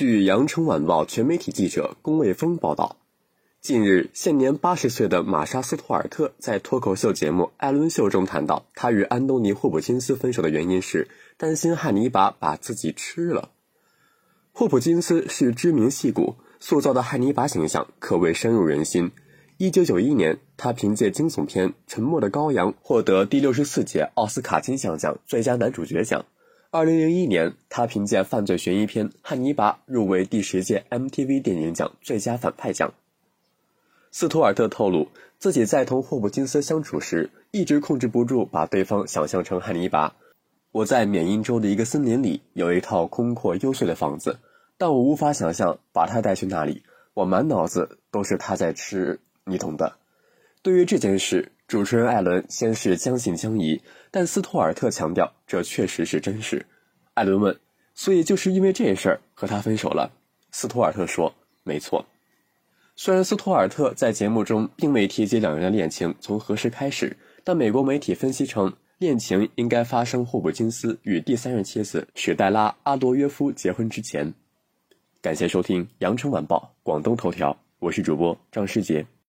据《羊城晚报》全媒体记者龚卫峰报道，近日，现年八十岁的玛莎·斯图尔特在脱口秀节目《艾伦秀》中谈到，他与安东尼·霍普金斯分手的原因是担心汉尼拔把自己吃了。霍普金斯是知名戏骨，塑造的汉尼拔形象可谓深入人心。一九九一年，他凭借惊悚片《沉默的羔羊》获得第六十四届奥斯卡金像奖最佳男主角奖。二零零一年，他凭借犯罪悬疑片《汉尼拔》入围第十届 MTV 电影奖最佳反派奖。斯图尔特透露，自己在同霍普金斯相处时，一直控制不住把对方想象成汉尼拔。我在缅因州的一个森林里有一套空阔幽邃的房子，但我无法想象把他带去那里。我满脑子都是他在吃，你懂的。对于这件事。主持人艾伦先是将信将疑，但斯图尔特强调这确实是真事。艾伦问：“所以就是因为这事儿和他分手了？”斯图尔特说：“没错。”虽然斯图尔特在节目中并未提及两人的恋情从何时开始，但美国媒体分析称，恋情应该发生霍普金斯与第三任妻子史黛拉·阿多约夫结婚之前。感谢收听《羊城晚报·广东头条》，我是主播张世杰。